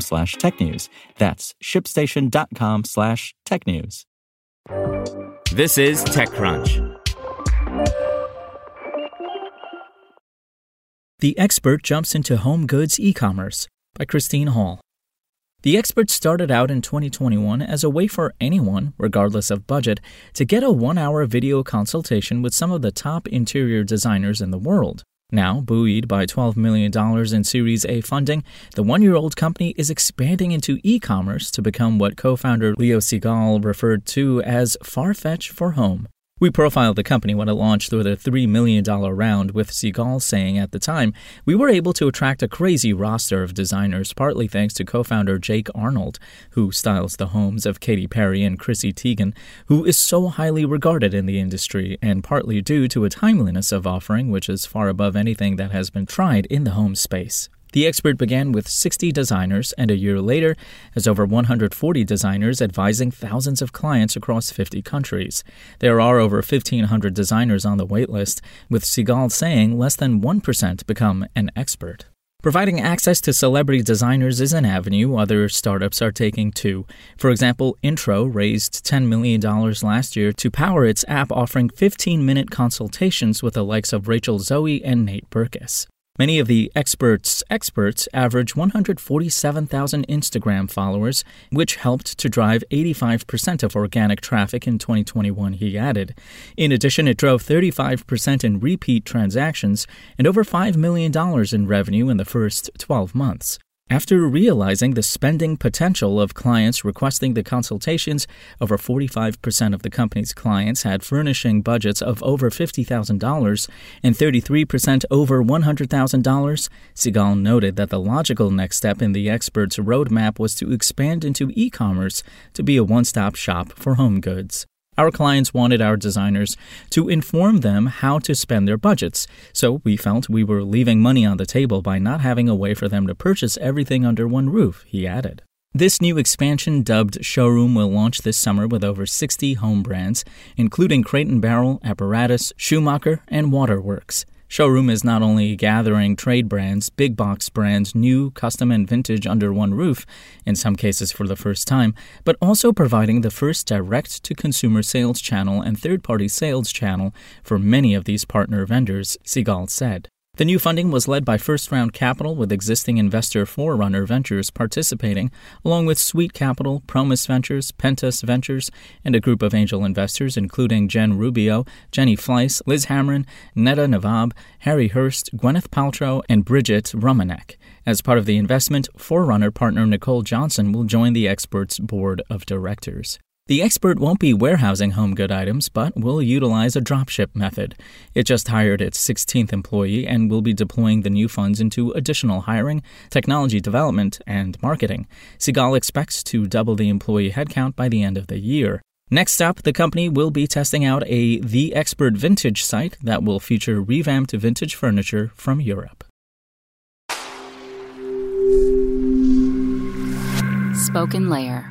slash technews. That's shipstation.com slash technews. This is TechCrunch. The Expert Jumps into Home Goods E-commerce by Christine Hall. The Expert started out in 2021 as a way for anyone, regardless of budget, to get a one hour video consultation with some of the top interior designers in the world. Now, buoyed by $12 million in Series A funding, the one year old company is expanding into e commerce to become what co founder Leo Seigal referred to as Farfetch for Home. We profiled the company when it launched with a $3 million round, with Seigal saying at the time, We were able to attract a crazy roster of designers, partly thanks to co founder Jake Arnold, who styles the homes of Katy Perry and Chrissy Teigen, who is so highly regarded in the industry, and partly due to a timeliness of offering which is far above anything that has been tried in the home space. The expert began with 60 designers and a year later has over 140 designers advising thousands of clients across 50 countries. There are over 1,500 designers on the waitlist, with Seigal saying less than 1% become an expert. Providing access to celebrity designers is an avenue other startups are taking too. For example, Intro raised $10 million last year to power its app offering 15 minute consultations with the likes of Rachel Zoe and Nate Berkus. Many of the experts' experts average 147,000 Instagram followers, which helped to drive 85% of organic traffic in 2021, he added. In addition, it drove 35% in repeat transactions and over $5 million in revenue in the first 12 months. After realizing the spending potential of clients requesting the consultations, over 45% of the company's clients had furnishing budgets of over $50,000 and 33% over $100,000. Seigal noted that the logical next step in the expert's roadmap was to expand into e commerce to be a one stop shop for home goods. Our clients wanted our designers to inform them how to spend their budgets, so we felt we were leaving money on the table by not having a way for them to purchase everything under one roof, he added. This new expansion, dubbed Showroom, will launch this summer with over 60 home brands, including Crate Barrel, Apparatus, Schumacher, and Waterworks. Showroom is not only gathering trade brands, big box brands, new, custom, and vintage under one roof, in some cases for the first time, but also providing the first direct to consumer sales channel and third party sales channel for many of these partner vendors, Seigal said. The new funding was led by first round capital, with existing investor Forerunner Ventures participating, along with Sweet Capital, Promise Ventures, Pentas Ventures, and a group of angel investors including Jen Rubio, Jenny Fleiss, Liz Hamren, Netta Navab, Harry Hurst, Gwyneth Paltrow, and Bridget Romanek. As part of the investment, Forerunner partner Nicole Johnson will join the expert's board of directors. The expert won't be warehousing home good items, but will utilize a dropship method. It just hired its 16th employee and will be deploying the new funds into additional hiring, technology development, and marketing. Seigal expects to double the employee headcount by the end of the year. Next up, the company will be testing out a The Expert Vintage site that will feature revamped vintage furniture from Europe. Spoken Layer.